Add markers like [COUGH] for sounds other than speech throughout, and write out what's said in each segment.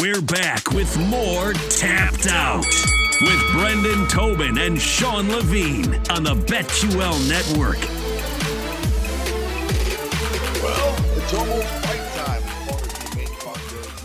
We're back with more Tapped Out with Brendan Tobin and Sean Levine on the BetQL Network. Well, it's almost fight time.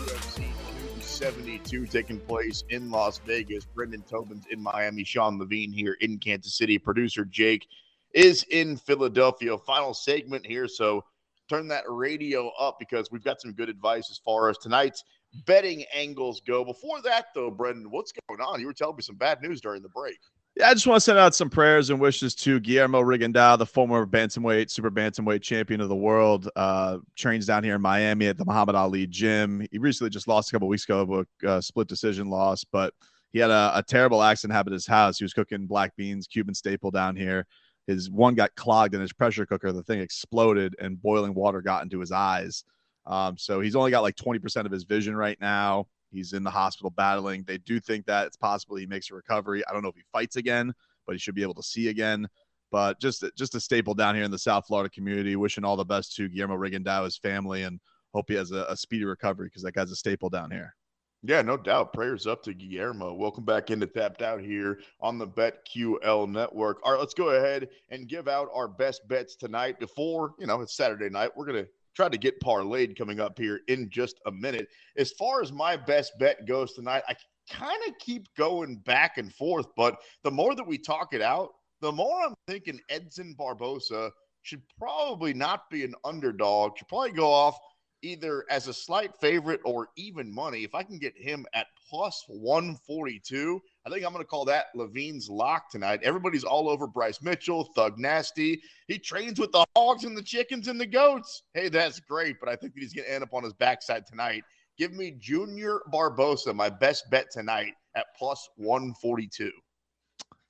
UFC 272 taking place in Las Vegas. Brendan Tobin's in Miami. Sean Levine here in Kansas City. Producer Jake is in Philadelphia. Final segment here, so turn that radio up because we've got some good advice as far as tonight's betting angles go. Before that, though, Brendan, what's going on? You were telling me some bad news during the break. Yeah, I just want to send out some prayers and wishes to Guillermo Rigondeaux, the former bantamweight, super bantamweight champion of the world. Uh, trains down here in Miami at the Muhammad Ali gym. He recently just lost a couple weeks ago, a uh, split decision loss, but he had a, a terrible accident happen at his house. He was cooking black beans, Cuban staple down here. His one got clogged in his pressure cooker. The thing exploded, and boiling water got into his eyes. Um, so he's only got like 20% of his vision right now. He's in the hospital battling. They do think that it's possible he makes a recovery. I don't know if he fights again, but he should be able to see again. But just just a staple down here in the South Florida community. Wishing all the best to Guillermo Rigondeaux, his family, and hope he has a, a speedy recovery because that guy's a staple down here. Yeah, no doubt. Prayers up to Guillermo. Welcome back into Tapped Out here on the BetQL network. All right, let's go ahead and give out our best bets tonight before, you know, it's Saturday night. We're to try to get parlayed coming up here in just a minute. As far as my best bet goes tonight, I kind of keep going back and forth, but the more that we talk it out, the more I'm thinking Edson Barboza should probably not be an underdog, should probably go off either as a slight favorite or even money. If I can get him at plus 142, I think I'm going to call that Levine's lock tonight. Everybody's all over Bryce Mitchell, Thug Nasty. He trains with the hogs and the chickens and the goats. Hey, that's great, but I think that he's going to end up on his backside tonight. Give me Junior Barboza, my best bet tonight at plus 142.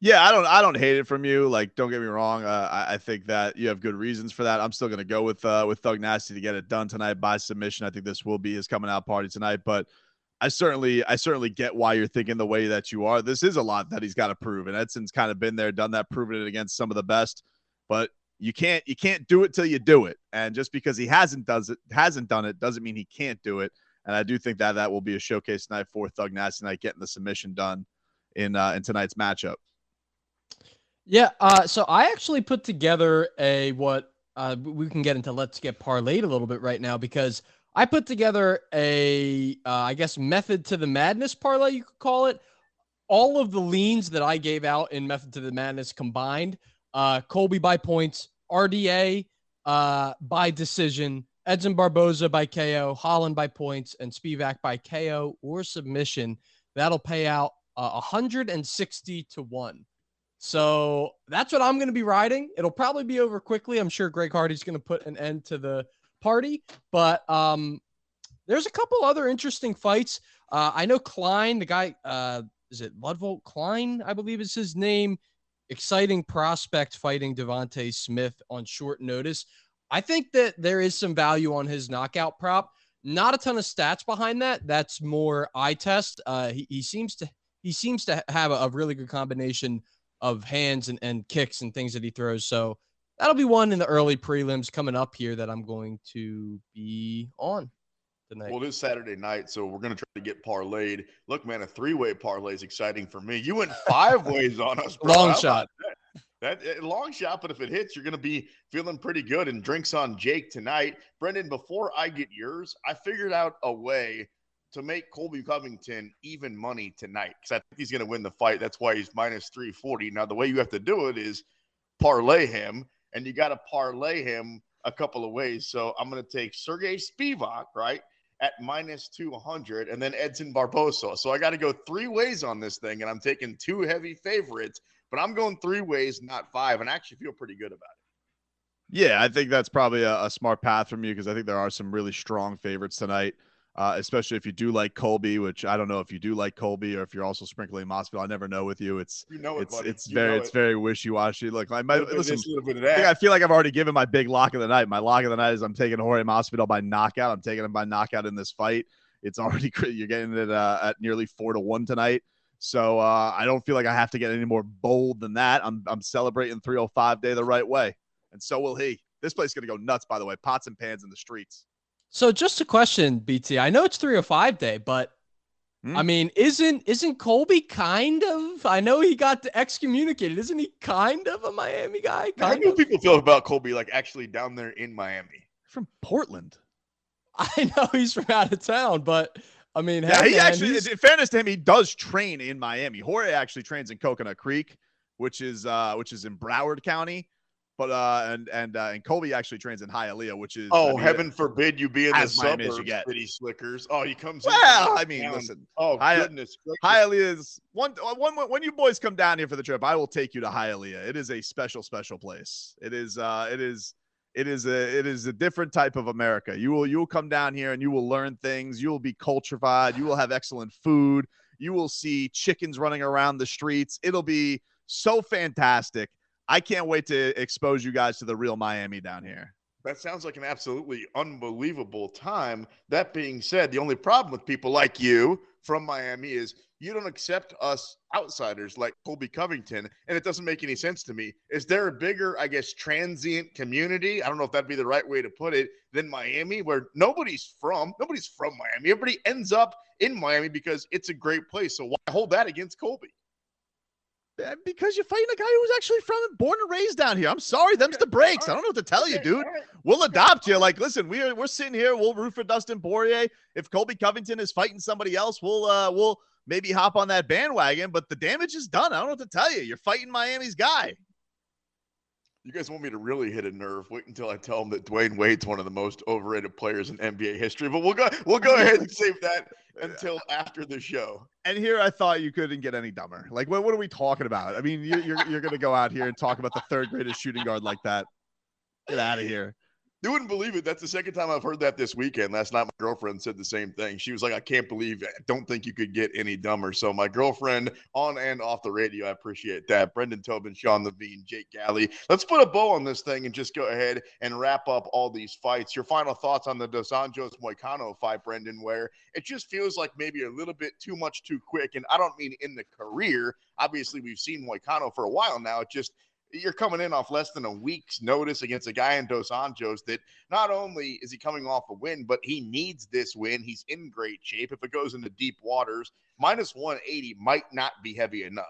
Yeah, I don't, I don't hate it from you. Like, don't get me wrong. Uh, I, I, think that you have good reasons for that. I'm still going to go with, uh, with Thug Nasty to get it done tonight by submission. I think this will be his coming out party tonight, but I certainly, I certainly get why you're thinking the way that you are. This is a lot that he's got to prove, and Edson's kind of been there, done that, proven it against some of the best. But you can't, you can't do it till you do it. And just because he hasn't does it, hasn't done it, doesn't mean he can't do it. And I do think that that will be a showcase tonight for Thug Nasty tonight, getting the submission done in uh, in tonight's matchup. Yeah, uh, so I actually put together a what uh, we can get into. Let's get parlayed a little bit right now because I put together a, uh, I guess, method to the madness parlay, you could call it. All of the leans that I gave out in method to the madness combined uh, Colby by points, RDA uh, by decision, Edson Barboza by KO, Holland by points, and Spivak by KO or submission. That'll pay out uh, 160 to 1. So that's what I'm going to be riding. It'll probably be over quickly. I'm sure Greg Hardy's going to put an end to the party. But um, there's a couple other interesting fights. Uh, I know Klein, the guy, uh, is it Ludovit Klein? I believe is his name. Exciting prospect fighting Devonte Smith on short notice. I think that there is some value on his knockout prop. Not a ton of stats behind that. That's more eye test. Uh, he, he seems to he seems to have a, a really good combination of hands and, and kicks and things that he throws. So that'll be one in the early prelims coming up here that I'm going to be on tonight. Well, it is Saturday night, so we're going to try to get parlayed. Look, man, a three way parlay is exciting for me. You went five [LAUGHS] ways on us, bro. Long shot. That eh, long shot, but if it hits, you're going to be feeling pretty good. And drinks on Jake tonight. Brendan, before I get yours, I figured out a way to make Colby Covington even money tonight because I think he's going to win the fight. That's why he's minus 340. Now, the way you have to do it is parlay him, and you got to parlay him a couple of ways. So I'm going to take Sergey Spivak, right, at minus 200, and then Edson Barboza. So I got to go three ways on this thing, and I'm taking two heavy favorites, but I'm going three ways, not five, and I actually feel pretty good about it. Yeah, I think that's probably a, a smart path from you because I think there are some really strong favorites tonight uh, especially if you do like Colby, which I don't know if you do like Colby or if you're also sprinkling Masvidal. I never know with you. It's you know it, it's buddy. it's You very it's it. very wishy washy. Look, I might Little bit of listen. this, little bit of I, I feel like I've already given my big lock of the night. My lock of the night is I'm taking Jorge Masvidal by knockout. I'm taking him by knockout in this fight. It's already [LAUGHS] you're getting it uh, at nearly four to one tonight. So uh, I don't feel like I have to get any more bold than that. I'm I'm celebrating 305 day the right way, and so will he. This place is gonna go nuts. By the way, pots and pans in the streets. So just a question, BT. I know it's 305 day, but Hmm. I mean, isn't isn't Colby kind of? I know he got excommunicated. Isn't he kind of a Miami guy? How do of. people feel about Colby, like actually down there in Miami? From Portland. [LAUGHS] I know he's from out of town, but I mean, Yeah, hey, he man, actually, he's- in fairness to him, he does train in Miami. Jorge actually trains in Coconut Creek, which is uh, which is in Broward County, but uh, and and uh, and Colby actually trains in Hialeah, which is Oh, I mean, heaven forbid you be in the as you get. city slickers. Oh, he comes. Well, I mean, down. listen, Oh Hi- goodness. Hialeah is one, uh, one when you boys come down here for the trip, I will take you to Hialeah. It is a special, special place. It is, uh, it is, it is a, it is a different type of America. You will, you will come down here and you will learn things. You will be cultured. You will have excellent food. You will see chickens running around the streets. It'll be so fantastic. I can't wait to expose you guys to the real Miami down here. That sounds like an absolutely unbelievable time. That being said, the only problem with people like you from Miami is you don't accept us outsiders like Colby Covington, and it doesn't make any sense to me. Is there a bigger, I guess, transient community? I don't know if that'd be the right way to put it than Miami, where nobody's from. Nobody's from Miami. Everybody ends up in Miami because it's a great place. So why hold that against Colby? Because you're fighting a guy who was actually from born and raised down here. I'm sorry, them's the breaks. I don't know what to tell you, dude. We'll adopt you. Like, listen, we're we're sitting here. We'll root for Dustin Poirier. If Colby Covington is fighting somebody else, we'll uh we'll maybe hop on that bandwagon. But the damage is done. I don't know what to tell you. You're fighting Miami's guy. You guys want me to really hit a nerve? Wait until I tell them that Dwyane Wade's one of the most overrated players in NBA history. But we'll go we'll go ahead and save that [LAUGHS] until after the show. And here I thought you couldn't get any dumber. Like, what, what are we talking about? I mean, you're, you're, you're going to go out here and talk about the third greatest shooting guard like that. Get out of here. You wouldn't believe it. That's the second time I've heard that this weekend. Last night, my girlfriend said the same thing. She was like, I can't believe it. I don't think you could get any dumber. So, my girlfriend on and off the radio, I appreciate that. Brendan Tobin, Sean Levine, Jake Galley. Let's put a bow on this thing and just go ahead and wrap up all these fights. Your final thoughts on the Dos Anjos Moicano fight, Brendan, where it just feels like maybe a little bit too much too quick. And I don't mean in the career. Obviously, we've seen Moicano for a while now. It just you're coming in off less than a week's notice against a guy in Dos Anjos that not only is he coming off a win, but he needs this win. He's in great shape. If it goes into deep waters, minus 180 might not be heavy enough.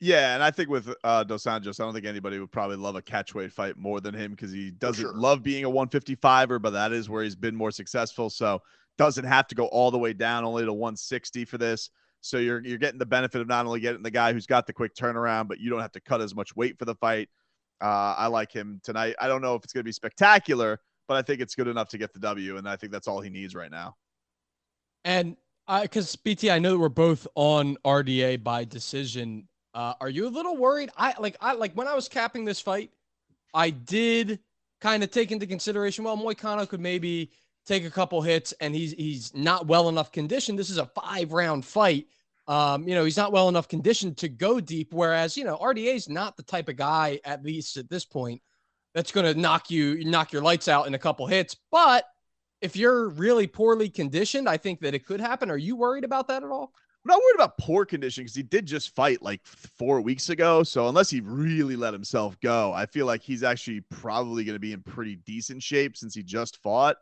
Yeah, and I think with uh, Dos Anjos, I don't think anybody would probably love a catchweight fight more than him because he doesn't sure. love being a 155er, but that is where he's been more successful. So doesn't have to go all the way down only to 160 for this. So you're you're getting the benefit of not only getting the guy who's got the quick turnaround, but you don't have to cut as much weight for the fight. Uh, I like him tonight. I don't know if it's going to be spectacular, but I think it's good enough to get the W, and I think that's all he needs right now. And because BT, I know that we're both on RDA by decision. Uh, are you a little worried? I like, I like when I was capping this fight, I did kind of take into consideration. Well, Moicano could maybe take a couple hits, and he's he's not well enough conditioned. This is a five round fight. Um, you know, he's not well enough conditioned to go deep. Whereas, you know, RDA is not the type of guy, at least at this point, that's going to knock you knock your lights out in a couple hits. But if you're really poorly conditioned, I think that it could happen. Are you worried about that at all? I'm not worried about poor condition because he did just fight like four weeks ago. So unless he really let himself go, I feel like he's actually probably going to be in pretty decent shape since he just fought.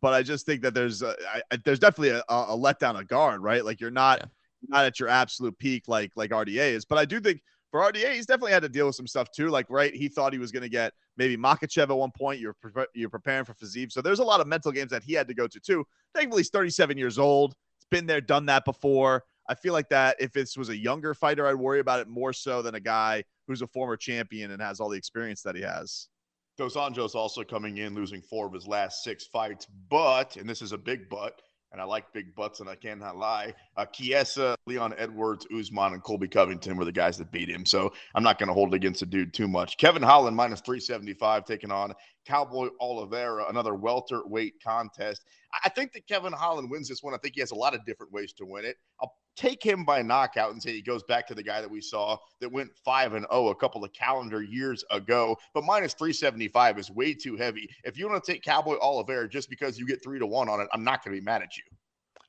But I just think that there's a, I, there's definitely a, a letdown of guard, right? Like you're not Yeah. not at your absolute peak like like RDA is. But I do think for RDA, he's definitely had to deal with some stuff too. Like, right, he thought he was going to get maybe Makhachev at one point. You're pre- you're preparing for Fiziev, so there's a lot of mental games that he had to go to too. Thankfully, he's 37 years old. He's been there, done that before. I feel like that if this was a younger fighter, I'd worry about it more so than a guy who's a former champion and has all the experience that he has. Dos Anjos also coming in, losing four of his last six fights, but, and this is a big but, and I like big butts, and I cannot lie. Uh, Chiesa, Leon Edwards, Usman, and Colby Covington were the guys that beat him. So I'm not going to hold against the dude too much. Kevin Holland minus 375 taking on Cowboy Oliveira, another welterweight contest. I think that Kevin Holland wins this one. I think he has a lot of different ways to win it. I'll take him by knockout and say he goes back to the guy that we saw that went 5 and 0 a couple of calendar years ago. But minus 375 is way too heavy. If you want to take Cowboy Oliveira just because you get 3 to 1 on it, I'm not going to be mad at you.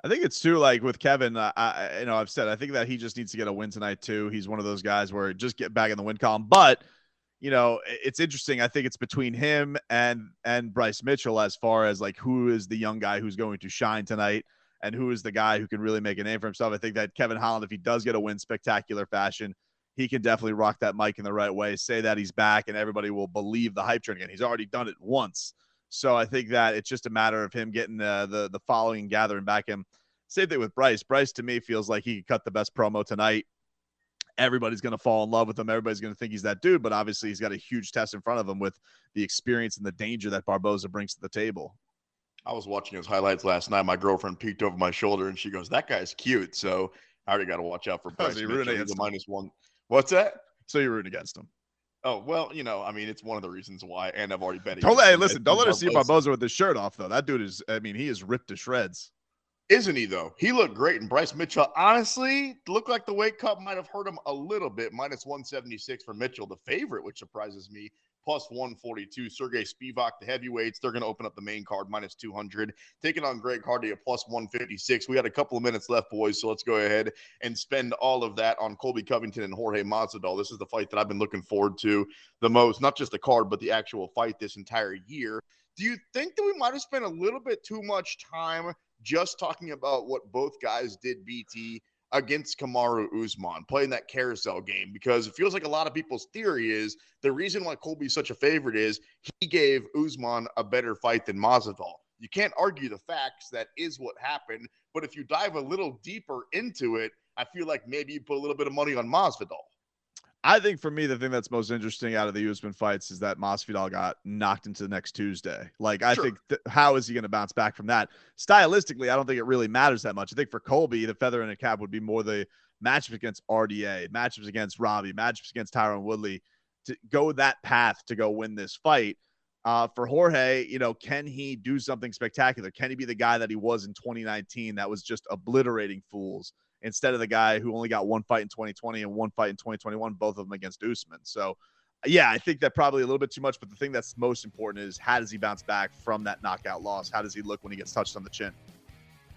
I think it's too like with Kevin. Uh, I, you know, I've said I think that he just needs to get a win tonight too. He's one of those guys where just get back in the win column. But you know, it's interesting. I think it's between him and and Bryce Mitchell as far as like who is the young guy who's going to shine tonight and who is the guy who can really make a name for himself. I think that Kevin Holland, if he does get a win, spectacular fashion, he can definitely rock that mic in the right way, say that he's back, and everybody will believe the hype train again. He's already done it once. So I think that it's just a matter of him getting the the, the following gathering back him. Same thing with Bryce. Bryce to me feels like he could cut the best promo tonight everybody's going to fall in love with him. Everybody's going to think he's that dude, but obviously he's got a huge test in front of him with the experience and the danger that Barboza brings to the table. I was watching his highlights last night. My girlfriend peeked over my shoulder and she goes, "That guy's cute." So I already got to watch out for Bryce oh, Mitchell. He's a minus one. What's that? So you're rooting against him? Oh well, you know, I mean, it's one of the reasons why, and I've already bet. Don't let, hey, listen, don't let her see Barboza with his shirt off, though. That dude is, I mean, he is ripped to shreds. Isn't he though? He looked great. And Bryce Mitchell, honestly, looked like the weight cut might have hurt him a little bit. Minus 176 for Mitchell, the favorite, which surprises me. Plus 142. Sergey Spivak, the heavyweights, they're going to open up the main card minus 200. Taking on Greg Hardy at plus 156. We got a couple of minutes left, boys. So let's go ahead and spend all of that on Colby Covington and Jorge Masvidal. This is the fight that I've been looking forward to the most. Not just the card, but the actual fight this entire year. Do you think that we might have spent a little bit too much time just talking about what both guys did BT against Kamaru Usman, playing that carousel game, because it feels like a lot of people's theory is the reason why Colby's such a favorite is he gave Usman a better fight than Masvidal. You can't argue the facts. That is what happened. But if you dive a little deeper into it, I feel like maybe you put a little bit of money on Masvidal. I think for me, the thing that's most interesting out of the Usman fights is that Masvidal got knocked into next Tuesday. Like, I sure. think th- how is he going to bounce back from that? Stylistically, I don't think it really matters that much. I think for Colby, the feather in a cap would be more the matchups against RDA, matchups against Robbie, matchups against Tyron Woodley to go that path to go win this fight. Uh, for Jorge, you know, can he do something spectacular? Can he be the guy that he was in 2019 that was just obliterating fools? Instead of the guy who only got one fight in 2020 and one fight in 2021, both of them against Usman. So, yeah, I think that probably a little bit too much. But the thing that's most important is how does he bounce back from that knockout loss? How does he look when he gets touched on the chin?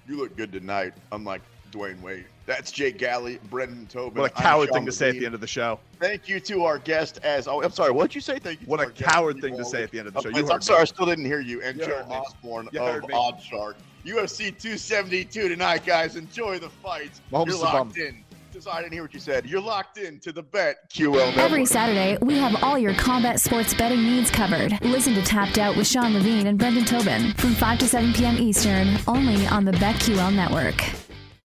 You look good tonight, unlike Dwyane Wade. That's Jake Galley, Brendan Tobin. What a coward thing to say at the end of the show. Thank you to our guest as oh, I'm sorry, what did you say? Thank you. What a coward thing to say at the end of the show. You I'm sorry. I still didn't hear you. And Joe Osborne of OddsShark. UFC 272 tonight, guys. Enjoy the fights. Mahomes You're locked in. Just, I didn't hear what you said. You're locked in to the BetQL Network. Every Saturday, we have all your combat sports betting needs covered. Listen to Tapped Out with Sean Levine and Brendan Tobin from 5 to 7 p.m. Eastern, only on the BetQL Network.